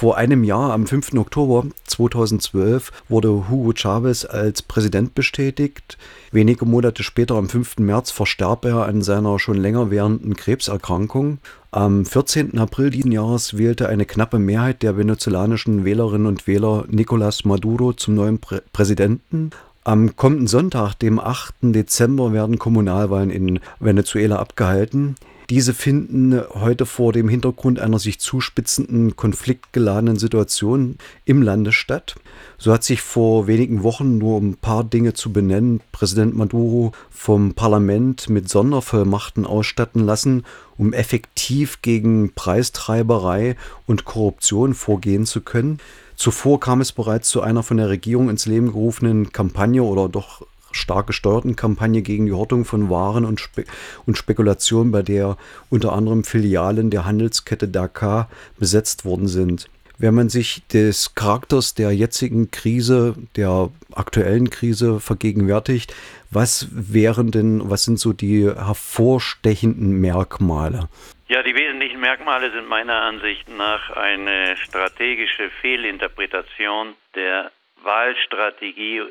Vor einem Jahr, am 5. Oktober 2012, wurde Hugo Chavez als Präsident bestätigt. Wenige Monate später, am 5. März, verstarb er an seiner schon länger währenden Krebserkrankung. Am 14. April diesen Jahres wählte eine knappe Mehrheit der venezolanischen Wählerinnen und Wähler Nicolás Maduro zum neuen Prä Präsidenten. Am kommenden Sonntag, dem 8. Dezember, werden Kommunalwahlen in Venezuela abgehalten. Diese finden heute vor dem Hintergrund einer sich zuspitzenden, konfliktgeladenen Situation im Lande statt. So hat sich vor wenigen Wochen, nur um ein paar Dinge zu benennen, Präsident Maduro vom Parlament mit Sondervollmachten ausstatten lassen, um effektiv gegen Preistreiberei und Korruption vorgehen zu können. Zuvor kam es bereits zu einer von der Regierung ins Leben gerufenen Kampagne oder doch stark gesteuerten Kampagne gegen die Hortung von Waren und, Spe und Spekulation, bei der unter anderem Filialen der Handelskette Dakar besetzt worden sind. Wenn man sich des Charakters der jetzigen Krise, der aktuellen Krise vergegenwärtigt, was wären denn, was sind so die hervorstechenden Merkmale? Ja, die wesentlichen Merkmale sind meiner Ansicht nach eine strategische Fehlinterpretation der Wahlstrategie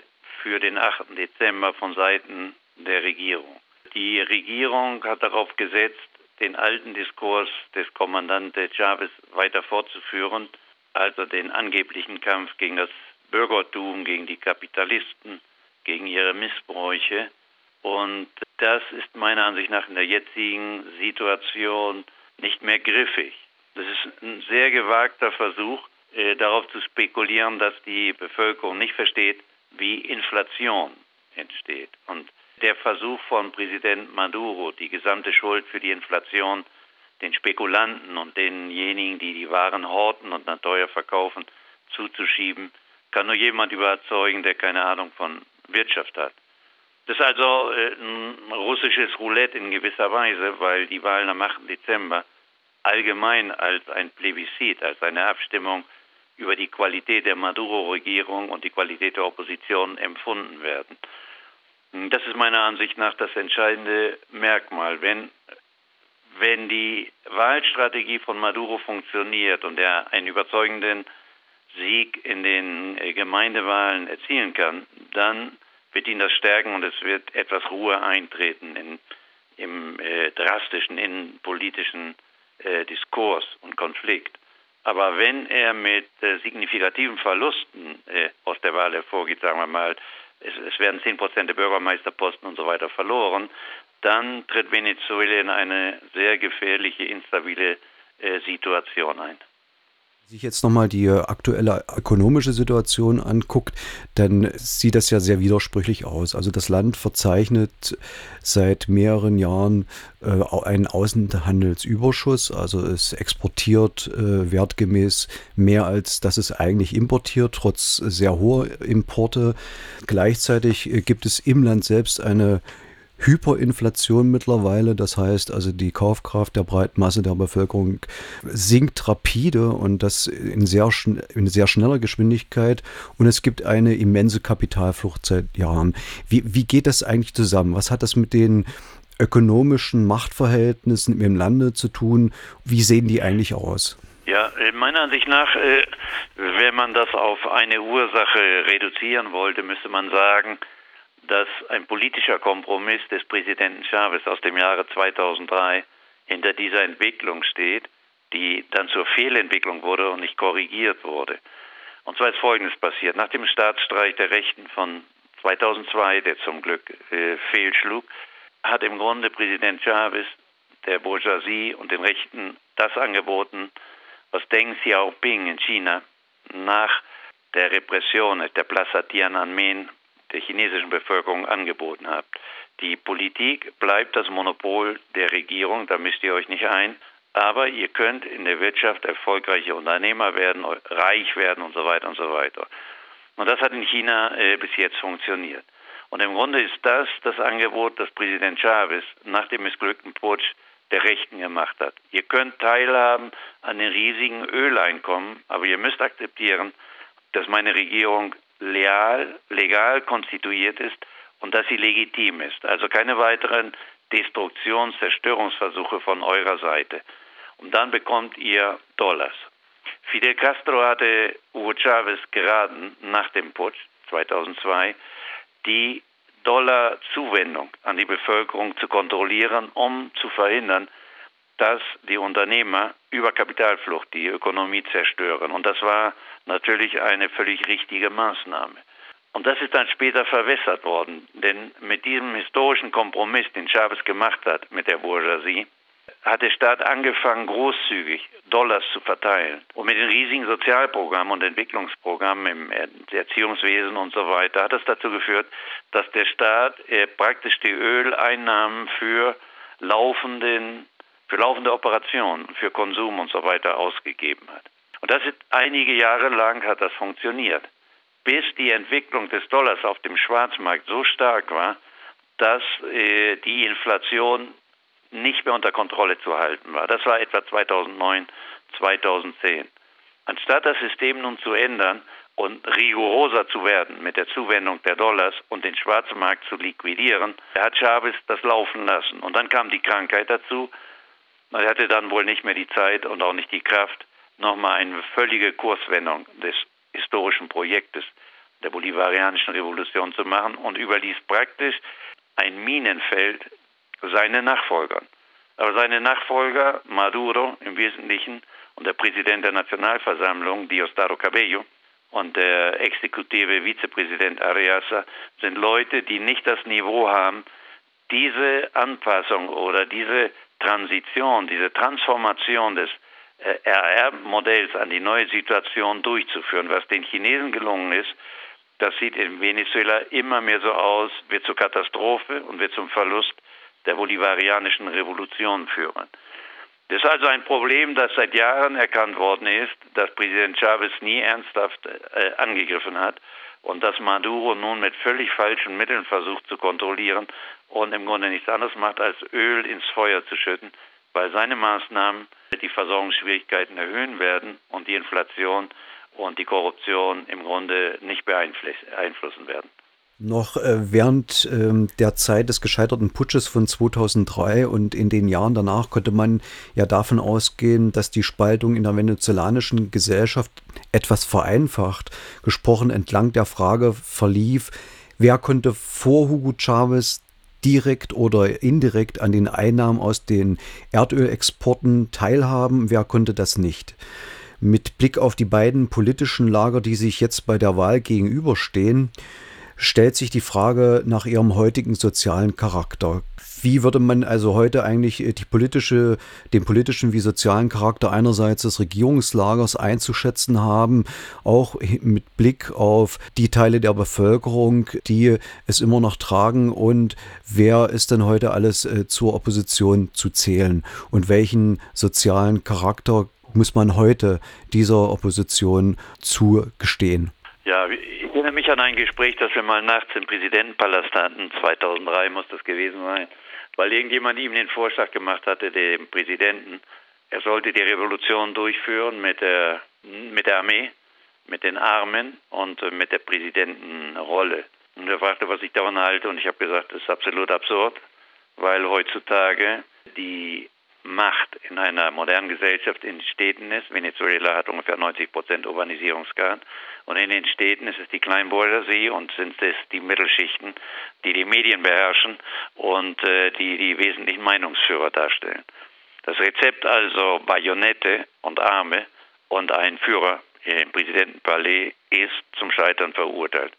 für den 8. Dezember von Seiten der Regierung. Die Regierung hat darauf gesetzt, den alten Diskurs des Kommandanten Chavez weiter fortzuführen, also den angeblichen Kampf gegen das Bürgertum, gegen die Kapitalisten, gegen ihre Missbräuche. Und das ist meiner Ansicht nach in der jetzigen Situation nicht mehr griffig. Das ist ein sehr gewagter Versuch, äh, darauf zu spekulieren, dass die Bevölkerung nicht versteht, wie Inflation entsteht. Und der Versuch von Präsident Maduro, die gesamte Schuld für die Inflation den Spekulanten und denjenigen, die die Waren horten und dann teuer verkaufen, zuzuschieben, kann nur jemand überzeugen, der keine Ahnung von Wirtschaft hat. Das ist also äh, ein russisches Roulette in gewisser Weise, weil die Wahlen am 8. Dezember allgemein als ein Plebiszit, als eine Abstimmung über die Qualität der Maduro-Regierung und die Qualität der Opposition empfunden werden. Das ist meiner Ansicht nach das entscheidende Merkmal. Wenn, wenn die Wahlstrategie von Maduro funktioniert und er einen überzeugenden Sieg in den äh, Gemeindewahlen erzielen kann, dann wird ihn das stärken und es wird etwas Ruhe eintreten in, im äh, drastischen innenpolitischen äh, Diskurs und Konflikt. Aber wenn er mit äh, signifikativen Verlusten äh, aus der Wahl hervorgeht, sagen wir mal, es, es werden 10 Prozent der Bürgermeisterposten und so weiter verloren, dann tritt Venezuela in eine sehr gefährliche, instabile äh, Situation ein sich jetzt nochmal die aktuelle ökonomische Situation anguckt, dann sieht das ja sehr widersprüchlich aus. Also das Land verzeichnet seit mehreren Jahren äh, einen Außenhandelsüberschuss. Also es exportiert äh, wertgemäß mehr als das es eigentlich importiert, trotz sehr hoher Importe. Gleichzeitig äh, gibt es im Land selbst eine Hyperinflation mittlerweile. Das heißt also, die Kaufkraft der breiten Masse der Bevölkerung sinkt rapide und das in sehr, in sehr schneller Geschwindigkeit. Und es gibt eine immense Kapitalflucht seit Jahren. Wie, wie geht das eigentlich zusammen? Was hat das mit den ökonomischen Machtverhältnissen im Lande zu tun? Wie sehen die eigentlich aus? Ja, meiner Ansicht nach, äh, wenn man das auf eine Ursache reduzieren wollte, müsste man sagen, dass ein politischer Kompromiss des Präsidenten Chavez aus dem Jahre 2003 hinter dieser Entwicklung steht, die dann zur Fehlentwicklung wurde und nicht korrigiert wurde. Und zwar ist Folgendes passiert. Nach dem Staatsstreich der Rechten von 2002, der zum Glück äh, fehlschlug, hat im Grunde Präsident Chavez der Bourgeoisie und den Rechten das angeboten, was Deng Xiaoping in China nach der Repression der Plaza Tiananmen der chinesischen Bevölkerung angeboten habt. Die Politik bleibt das Monopol der Regierung, da mischt ihr euch nicht ein, aber ihr könnt in der Wirtschaft erfolgreiche Unternehmer werden, reich werden und so weiter und so weiter. Und das hat in China äh, bis jetzt funktioniert. Und im Grunde ist das das Angebot, das Präsident Chavez nach dem missglückten Putsch der Rechten gemacht hat. Ihr könnt teilhaben an den riesigen Öleinkommen, aber ihr müsst akzeptieren, dass meine Regierung leal, legal konstituiert ist und dass sie legitim ist. Also keine weiteren Destruktions-, Zerstörungsversuche von eurer Seite. Und dann bekommt ihr Dollars. Fidel Castro hatte Hugo Chavez geraten nach dem Putsch 2002, die Dollarzuwendung an die Bevölkerung zu kontrollieren, um zu verhindern, dass die Unternehmer über Kapitalflucht die Ökonomie zerstören. Und das war natürlich eine völlig richtige Maßnahme. Und das ist dann später verwässert worden, denn mit diesem historischen Kompromiss, den Chavez gemacht hat mit der Bourgeoisie, hat der Staat angefangen, großzügig Dollars zu verteilen. Und mit den riesigen Sozialprogrammen und Entwicklungsprogrammen im Erziehungswesen und so weiter hat es dazu geführt, dass der Staat äh, praktisch die Öleinnahmen für laufenden, für laufende Operationen, für Konsum und so weiter ausgegeben hat. Und das ist einige Jahre lang hat das funktioniert, bis die Entwicklung des Dollars auf dem Schwarzmarkt so stark war, dass äh, die Inflation nicht mehr unter Kontrolle zu halten war. Das war etwa 2009, 2010. Anstatt das System nun zu ändern und rigoroser zu werden mit der Zuwendung der Dollars und den Schwarzmarkt zu liquidieren, hat Chavez das laufen lassen. Und dann kam die Krankheit dazu. Er hatte dann wohl nicht mehr die Zeit und auch nicht die Kraft, nochmal eine völlige Kurswendung des historischen Projektes der bolivarianischen Revolution zu machen und überließ praktisch ein Minenfeld seine Nachfolgern. Aber seine Nachfolger, Maduro im Wesentlichen und der Präsident der Nationalversammlung, Diosdado Cabello, und der exekutive Vizepräsident Ariasa sind Leute, die nicht das Niveau haben, diese Anpassung oder diese Transition, diese Transformation des äh, RR-Modells an die neue Situation durchzuführen. Was den Chinesen gelungen ist, das sieht in Venezuela immer mehr so aus, wird zur Katastrophe und wird zum Verlust der bolivarianischen Revolution führen. Das ist also ein Problem, das seit Jahren erkannt worden ist, das Präsident Chavez nie ernsthaft äh, angegriffen hat und das Maduro nun mit völlig falschen Mitteln versucht zu kontrollieren und im Grunde nichts anderes macht, als Öl ins Feuer zu schütten, weil seine Maßnahmen die Versorgungsschwierigkeiten erhöhen werden und die Inflation und die Korruption im Grunde nicht beeinflussen werden. Noch äh, während äh, der Zeit des gescheiterten Putsches von 2003 und in den Jahren danach konnte man ja davon ausgehen, dass die Spaltung in der venezolanischen Gesellschaft etwas vereinfacht gesprochen entlang der Frage verlief, wer konnte vor Hugo Chavez direkt oder indirekt an den Einnahmen aus den Erdölexporten teilhaben, wer konnte das nicht. Mit Blick auf die beiden politischen Lager, die sich jetzt bei der Wahl gegenüberstehen, stellt sich die Frage nach ihrem heutigen sozialen Charakter. Wie würde man also heute eigentlich äh, die politische, den politischen wie sozialen Charakter einerseits des Regierungslagers einzuschätzen haben, auch mit Blick auf die Teile der Bevölkerung, die es immer noch tragen? Und wer ist denn heute alles äh, zur Opposition zu zählen? Und welchen sozialen Charakter muss man heute dieser Opposition zugestehen? Ja, ich erinnere mich an ein Gespräch, das wir mal nachts im Präsidentenpalast hatten, 2003 muss das gewesen sein, weil irgendjemand ihm den Vorschlag gemacht hatte, dem Präsidenten, er sollte die Revolution durchführen mit der, mit der Armee, mit den Armen und mit der Präsidentenrolle. Und er fragte, was ich davon halte, und ich habe gesagt, das ist absolut absurd, weil heutzutage die Macht in einer modernen Gesellschaft in Städten ist. Venezuela hat ungefähr 90 Prozent Urbanisierungsgrad. Und in den Städten ist es die Kleinbourgeoisie und sind es die Mittelschichten, die die Medien beherrschen und äh, die die wesentlichen Meinungsführer darstellen. Das Rezept also Bajonette und Arme und ein Führer im Präsidentenpalais ist zum Scheitern verurteilt.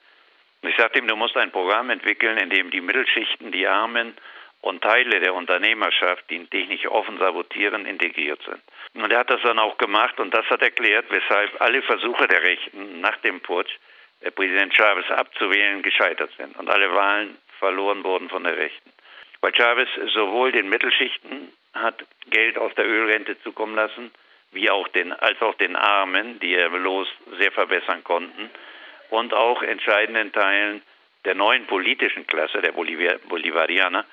Und ich sagte ihm, du musst ein Programm entwickeln, in dem die Mittelschichten, die Armen und Teile der Unternehmerschaft, die dich nicht offen sabotieren, integriert sind. Und er hat das dann auch gemacht und das hat erklärt, weshalb alle Versuche der Rechten nach dem Putsch, Präsident Chavez abzuwählen, gescheitert sind und alle Wahlen verloren wurden von der Rechten. Weil Chavez sowohl den Mittelschichten hat Geld aus der Ölrente zukommen lassen, wie auch den, als auch den Armen, die er los sehr verbessern konnten, und auch entscheidenden Teilen der neuen politischen Klasse, der Bolivar Bolivarianer,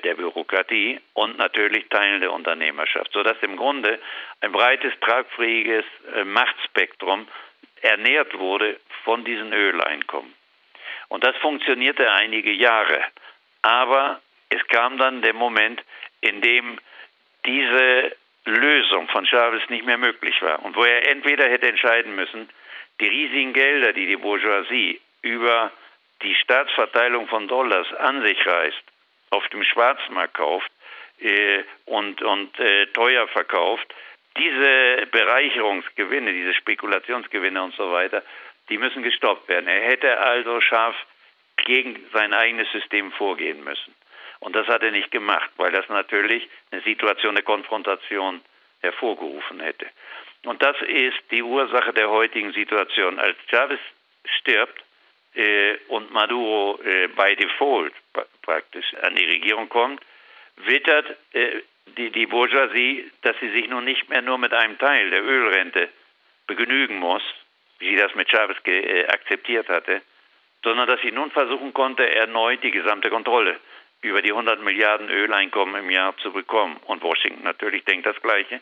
der Bürokratie und natürlich Teilen der Unternehmerschaft, sodass im Grunde ein breites, tragfähiges äh, Machtspektrum ernährt wurde von diesen Öleinkommen. Und das funktionierte einige Jahre. Aber es kam dann der Moment, in dem diese Lösung von Chavez nicht mehr möglich war und wo er entweder hätte entscheiden müssen, die riesigen Gelder, die die Bourgeoisie über die Staatsverteilung von Dollars an sich reißt, auf dem Schwarzmarkt kauft äh, und, und äh, teuer verkauft, diese Bereicherungsgewinne, diese Spekulationsgewinne und so weiter, die müssen gestoppt werden. Er hätte also scharf gegen sein eigenes System vorgehen müssen. Und das hat er nicht gemacht, weil das natürlich eine Situation der Konfrontation hervorgerufen hätte. Und das ist die Ursache der heutigen Situation. Als Chavez stirbt äh, und Maduro äh, bei Default praktisch an die Regierung kommt, wittert äh, die, die Bourgeoisie, dass sie sich nun nicht mehr nur mit einem Teil der Ölrente begnügen muss, wie sie das mit Chavez äh, akzeptiert hatte, sondern dass sie nun versuchen konnte, erneut die gesamte Kontrolle über die 100 Milliarden Öleinkommen im Jahr zu bekommen. Und Washington natürlich denkt das Gleiche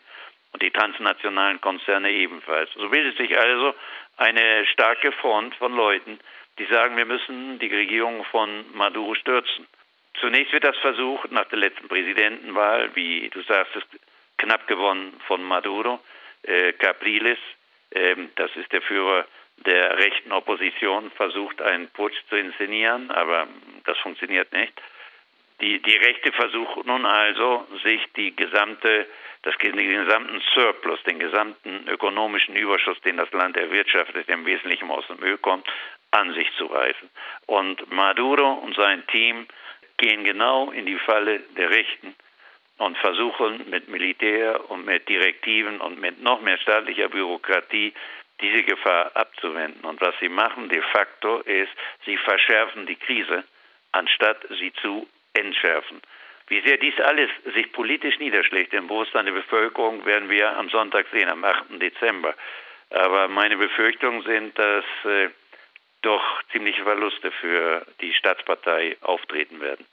und die transnationalen Konzerne ebenfalls. So bildet sich also eine starke Front von Leuten, die sagen, wir müssen die Regierung von Maduro stürzen. Zunächst wird das versucht nach der letzten Präsidentenwahl, wie du sagst, ist knapp gewonnen von Maduro. Äh, Capriles, äh, das ist der Führer der rechten Opposition, versucht einen Putsch zu inszenieren, aber das funktioniert nicht. Die, die Rechte versucht nun also, sich die gesamte, das, den gesamten Surplus, den gesamten ökonomischen Überschuss, den das Land erwirtschaftet, der im Wesentlichen aus dem Öl kommt, an sich zu reißen. Und Maduro und sein Team gehen genau in die Falle der Rechten und versuchen mit Militär und mit Direktiven und mit noch mehr staatlicher Bürokratie diese Gefahr abzuwenden. Und was sie machen de facto ist, sie verschärfen die Krise, anstatt sie zu entschärfen. Wie sehr dies alles sich politisch niederschlägt im Bewusstsein der Bevölkerung, werden wir am Sonntag sehen, am 8. Dezember. Aber meine Befürchtungen sind, dass äh, doch ziemliche Verluste für die Staatspartei auftreten werden.